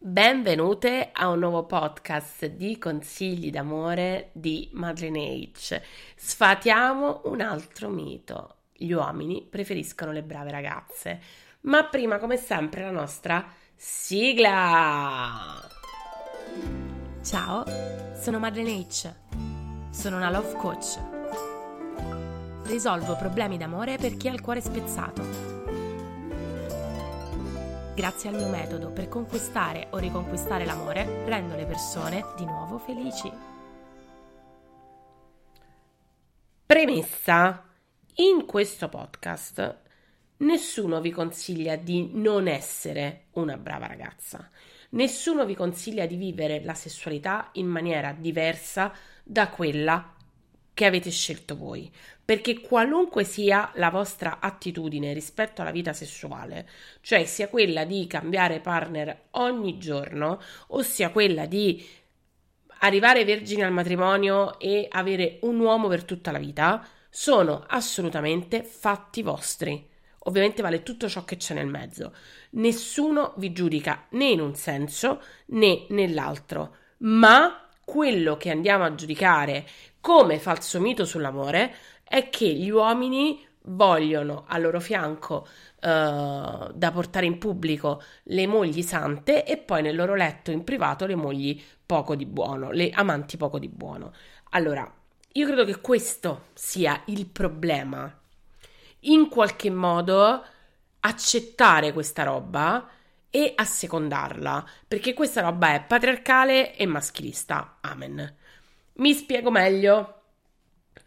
Benvenute a un nuovo podcast di consigli d'amore di Madeleine H. Sfatiamo un altro mito. Gli uomini preferiscono le brave ragazze. Ma prima, come sempre, la nostra sigla. Ciao, sono Madeleine H. Sono una love coach. Risolvo problemi d'amore per chi ha il cuore spezzato Grazie al mio metodo per conquistare o riconquistare l'amore, rendo le persone di nuovo felici. Premessa. In questo podcast nessuno vi consiglia di non essere una brava ragazza. Nessuno vi consiglia di vivere la sessualità in maniera diversa da quella che avete scelto voi, perché qualunque sia la vostra attitudine rispetto alla vita sessuale, cioè sia quella di cambiare partner ogni giorno, o sia quella di arrivare vergine al matrimonio e avere un uomo per tutta la vita, sono assolutamente fatti vostri. Ovviamente vale tutto ciò che c'è nel mezzo. Nessuno vi giudica né in un senso né nell'altro, ma quello che andiamo a giudicare come falso mito sull'amore è che gli uomini vogliono al loro fianco uh, da portare in pubblico le mogli sante e poi nel loro letto in privato le mogli poco di buono, le amanti poco di buono. Allora, io credo che questo sia il problema. In qualche modo accettare questa roba e assecondarla, perché questa roba è patriarcale e maschilista. Amen. Mi spiego meglio.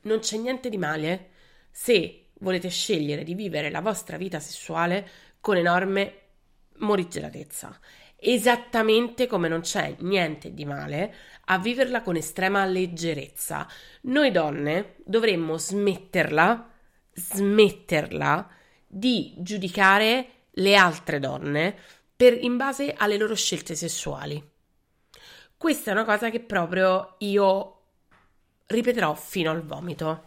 Non c'è niente di male se volete scegliere di vivere la vostra vita sessuale con enorme morigeratezza. Esattamente come non c'è niente di male a viverla con estrema leggerezza. Noi donne dovremmo smetterla, smetterla di giudicare le altre donne per, in base alle loro scelte sessuali. Questa è una cosa che proprio io ripeterò fino al vomito.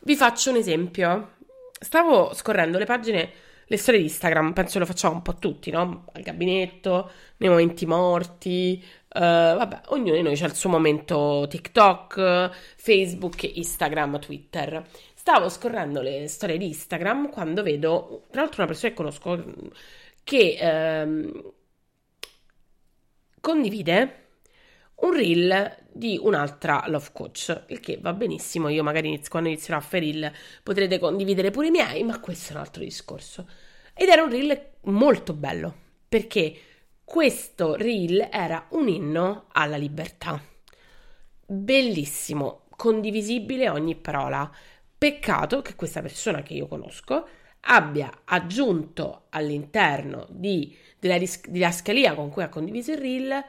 Vi faccio un esempio. Stavo scorrendo le pagine, le storie di Instagram, penso lo facciamo un po' tutti, no? Al gabinetto, nei momenti morti, uh, vabbè, ognuno di noi ha il suo momento TikTok, Facebook, Instagram, Twitter. Stavo scorrendo le storie di Instagram quando vedo, tra l'altro, una persona che conosco che ehm, condivide un reel di un'altra love coach, il che va benissimo, io magari inizio, quando inizierò a fare reel potrete condividere pure i miei, ma questo è un altro discorso. Ed era un reel molto bello, perché questo reel era un inno alla libertà. Bellissimo, condivisibile ogni parola. Peccato che questa persona che io conosco abbia aggiunto all'interno di, della didascalia con cui ha condiviso il reel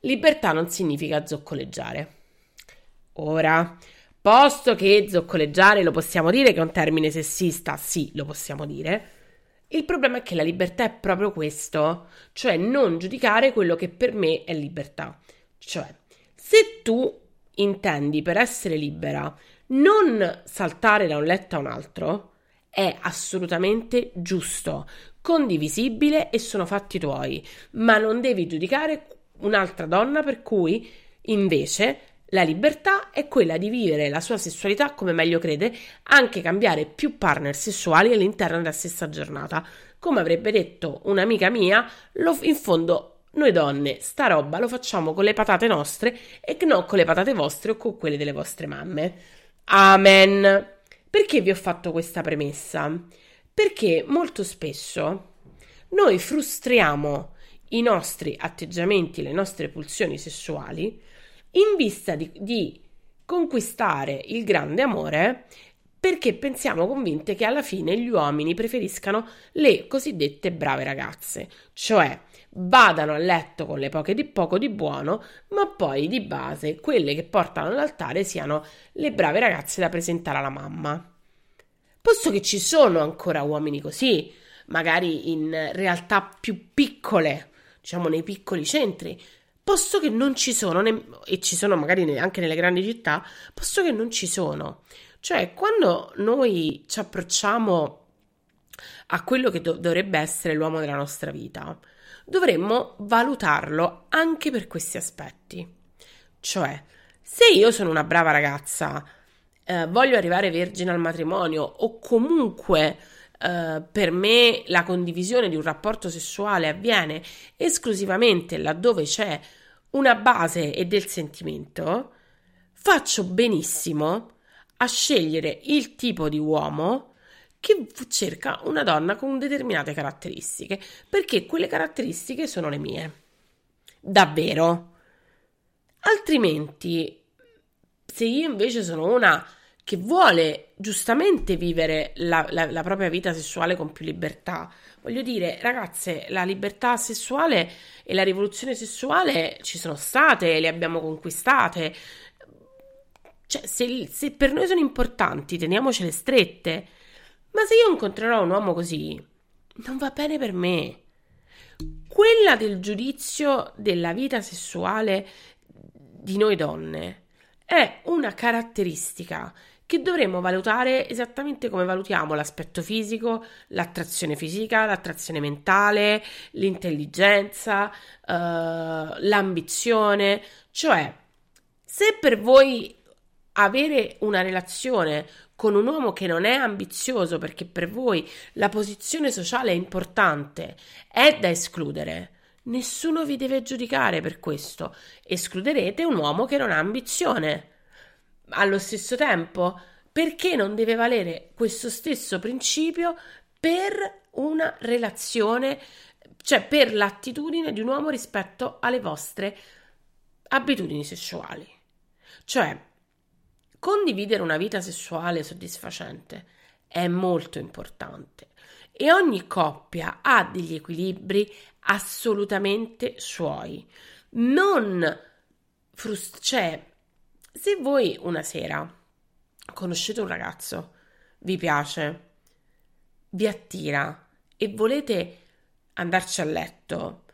Libertà non significa zoccoleggiare. Ora, posto che zoccoleggiare lo possiamo dire che è un termine sessista, sì, lo possiamo dire. Il problema è che la libertà è proprio questo, cioè non giudicare quello che per me è libertà. Cioè, se tu intendi per essere libera non saltare da un letto a un altro, è assolutamente giusto, condivisibile e sono fatti tuoi, ma non devi giudicare un'altra donna per cui invece la libertà è quella di vivere la sua sessualità come meglio crede, anche cambiare più partner sessuali all'interno della stessa giornata. Come avrebbe detto un'amica mia, lo, in fondo noi donne sta roba lo facciamo con le patate nostre e non con le patate vostre o con quelle delle vostre mamme. Amen. Perché vi ho fatto questa premessa? Perché molto spesso noi frustriamo i nostri atteggiamenti, le nostre pulsioni sessuali in vista di, di conquistare il grande amore perché pensiamo convinte che alla fine gli uomini preferiscano le cosiddette brave ragazze, cioè vadano a letto con le poche di poco di buono, ma poi di base quelle che portano all'altare siano le brave ragazze da presentare alla mamma. Posto che ci sono ancora uomini così, magari in realtà più piccole, diciamo nei piccoli centri, posto che non ci sono, ne- e ci sono magari anche nelle grandi città, posto che non ci sono. Cioè, quando noi ci approcciamo a quello che do- dovrebbe essere l'uomo della nostra vita, dovremmo valutarlo anche per questi aspetti. Cioè, se io sono una brava ragazza, eh, voglio arrivare vergine al matrimonio o comunque eh, per me la condivisione di un rapporto sessuale avviene esclusivamente laddove c'è una base e del sentimento, faccio benissimo a scegliere il tipo di uomo che cerca una donna con determinate caratteristiche, perché quelle caratteristiche sono le mie. Davvero. Altrimenti, se io invece sono una che vuole giustamente vivere la, la, la, propria vita sessuale con più libertà, voglio dire, ragazze, la libertà sessuale e la rivoluzione sessuale ci sono state, le abbiamo conquistate, cioè, se, se per noi sono importanti, teniamocele strette. Ma se io incontrerò un uomo così, non va bene per me. Quella del giudizio della vita sessuale di noi donne è una caratteristica che dovremmo valutare esattamente come valutiamo l'aspetto fisico, l'attrazione fisica, l'attrazione mentale, l'intelligenza, uh, l'ambizione. Cioè, se per voi avere una relazione con un uomo che non è ambizioso perché per voi la posizione sociale è importante, è da escludere. Nessuno vi deve giudicare per questo. Escluderete un uomo che non ha ambizione. Allo stesso tempo, perché non deve valere questo stesso principio per una relazione, cioè per l'attitudine di un uomo rispetto alle vostre abitudini sessuali? Cioè, Condividere una vita sessuale soddisfacente è molto importante e ogni coppia ha degli equilibri assolutamente suoi. Non frust- cioè, se voi una sera conoscete un ragazzo, vi piace, vi attira e volete andarci a letto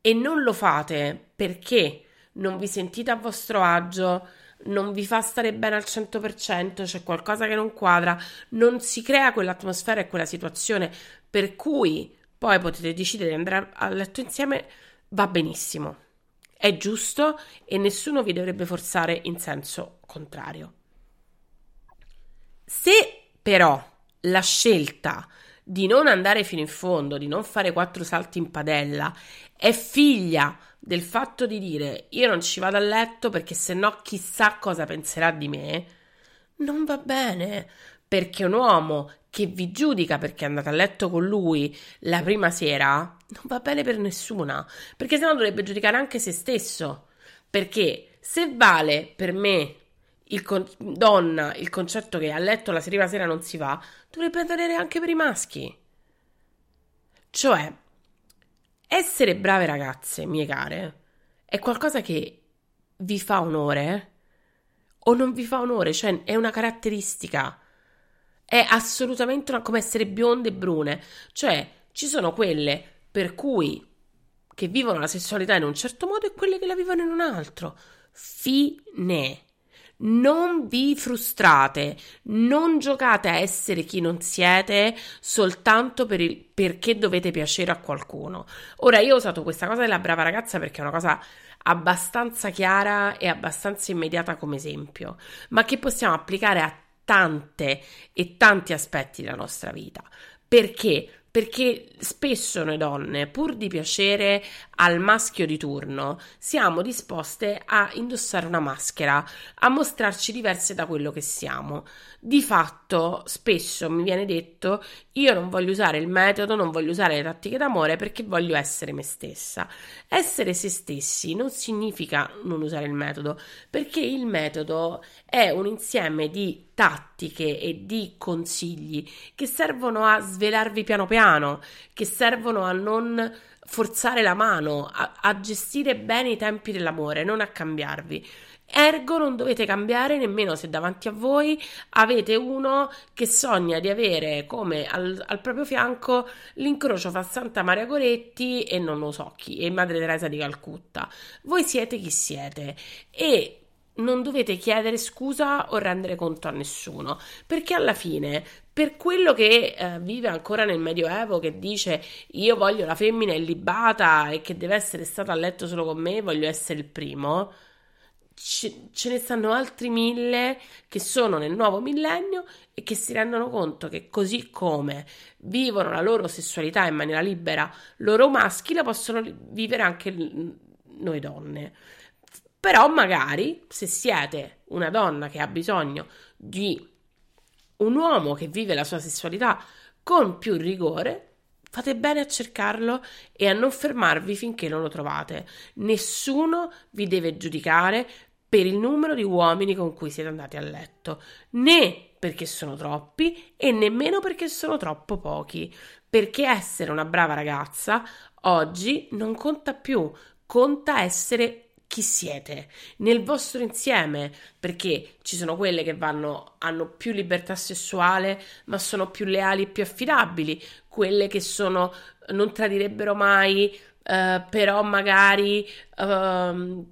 e non lo fate perché non vi sentite a vostro agio, non vi fa stare bene al 100%, c'è qualcosa che non quadra, non si crea quell'atmosfera e quella situazione per cui poi potete decidere di andare a letto insieme, va benissimo. È giusto e nessuno vi dovrebbe forzare in senso contrario. Se però la scelta di non andare fino in fondo, di non fare quattro salti in padella, è figlia del fatto di dire io non ci vado a letto perché se no chissà cosa penserà di me, non va bene, perché un uomo che vi giudica perché andate a letto con lui la prima sera non va bene per nessuna, perché sennò dovrebbe giudicare anche se stesso, perché se vale per me il con- donna il concetto che a letto la prima sera non si va, dovrebbe valere anche per i maschi. Cioè, essere brave ragazze, mie care, è qualcosa che vi fa onore o non vi fa onore, cioè è una caratteristica. È assolutamente una, come essere bionde e brune, cioè ci sono quelle per cui che vivono la sessualità in un certo modo e quelle che la vivono in un altro. Fine. Non vi frustrate, non giocate a essere chi non siete soltanto per il, perché dovete piacere a qualcuno. Ora, io ho usato questa cosa della brava ragazza perché è una cosa abbastanza chiara e abbastanza immediata come esempio, ma che possiamo applicare a tante e tanti aspetti della nostra vita. Perché? perché spesso noi donne, pur di piacere al maschio di turno, siamo disposte a indossare una maschera, a mostrarci diverse da quello che siamo. Di fatto, spesso mi viene detto: io non voglio usare il metodo, non voglio usare le tattiche d'amore perché voglio essere me stessa. Essere se stessi non significa non usare il metodo, perché il metodo è un insieme di tattiche e di consigli che servono a svelarvi piano piano, che servono a non forzare la mano, a, a gestire bene i tempi dell'amore, non a cambiarvi. Ergo non dovete cambiare nemmeno se davanti a voi avete uno che sogna di avere come al, al proprio fianco l'incrocio fra Santa Maria Goretti e non lo so chi, e Madre Teresa di Calcutta. Voi siete chi siete e non dovete chiedere scusa o rendere conto a nessuno, perché alla fine, per quello che eh, vive ancora nel Medioevo, che dice io voglio la femmina illibata e che deve essere stata a letto solo con me, voglio essere il primo, ce, ce ne stanno altri mille che sono nel nuovo millennio e che si rendono conto che così come vivono la loro sessualità in maniera libera loro maschi, la possono vivere anche noi donne. Però magari se siete una donna che ha bisogno di un uomo che vive la sua sessualità con più rigore, fate bene a cercarlo e a non fermarvi finché non lo trovate. Nessuno vi deve giudicare per il numero di uomini con cui siete andati a letto, né perché sono troppi e nemmeno perché sono troppo pochi, perché essere una brava ragazza oggi non conta più, conta essere chi siete nel vostro insieme, perché ci sono quelle che vanno, hanno più libertà sessuale, ma sono più leali e più affidabili, quelle che sono, non tradirebbero mai, eh, però magari eh,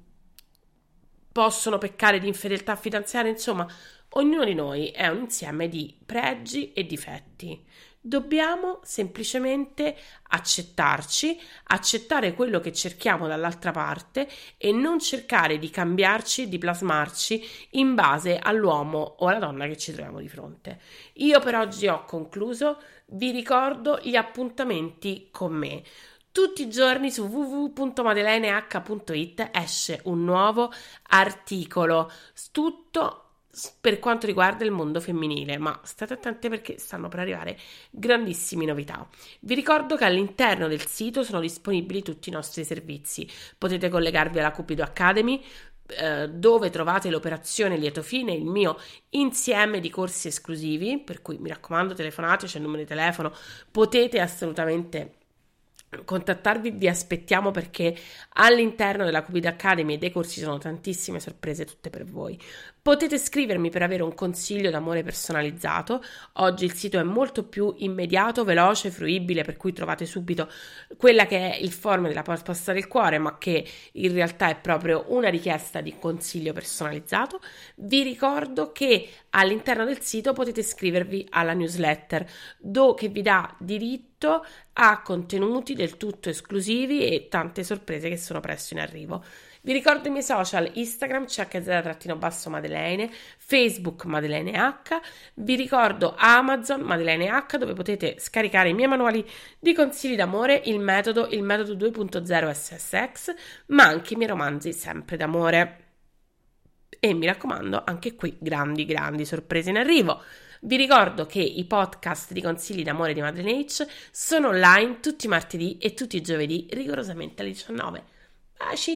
possono peccare di infedeltà finanziaria, insomma, ognuno di noi è un insieme di pregi e difetti. Dobbiamo semplicemente accettarci, accettare quello che cerchiamo dall'altra parte e non cercare di cambiarci, di plasmarci in base all'uomo o alla donna che ci troviamo di fronte. Io per oggi ho concluso, vi ricordo gli appuntamenti con me. Tutti i giorni su www.madeleineH.it esce un nuovo articolo, tutto per quanto riguarda il mondo femminile, ma state attenti perché stanno per arrivare grandissime novità. Vi ricordo che all'interno del sito sono disponibili tutti i nostri servizi. Potete collegarvi alla Cupido Academy, eh, dove trovate l'operazione lieto fine, il mio insieme di corsi esclusivi, per cui mi raccomando telefonate, c'è il numero di telefono, potete assolutamente contattarvi, vi aspettiamo perché all'interno della Cupid Academy e dei corsi sono tantissime sorprese tutte per voi. Potete scrivermi per avere un consiglio d'amore personalizzato. Oggi il sito è molto più immediato, veloce, fruibile, per cui trovate subito quella che è il form della posta del cuore, ma che in realtà è proprio una richiesta di consiglio personalizzato. Vi ricordo che all'interno del sito potete iscrivervi alla newsletter, do che vi dà diritto a contenuti del tutto esclusivi e tante sorprese che sono presto in arrivo. Vi ricordo i miei social, Instagram chz-madeleine, Facebook Madeleine H, vi ricordo Amazon Madeleine H dove potete scaricare i miei manuali di consigli d'amore, il metodo, il metodo 2.0 SSX, ma anche i miei romanzi sempre d'amore. E mi raccomando, anche qui grandi, grandi sorprese in arrivo. Vi ricordo che i podcast di consigli d'amore di Madeleine H sono online tutti i martedì e tutti i giovedì rigorosamente alle 19. Baci!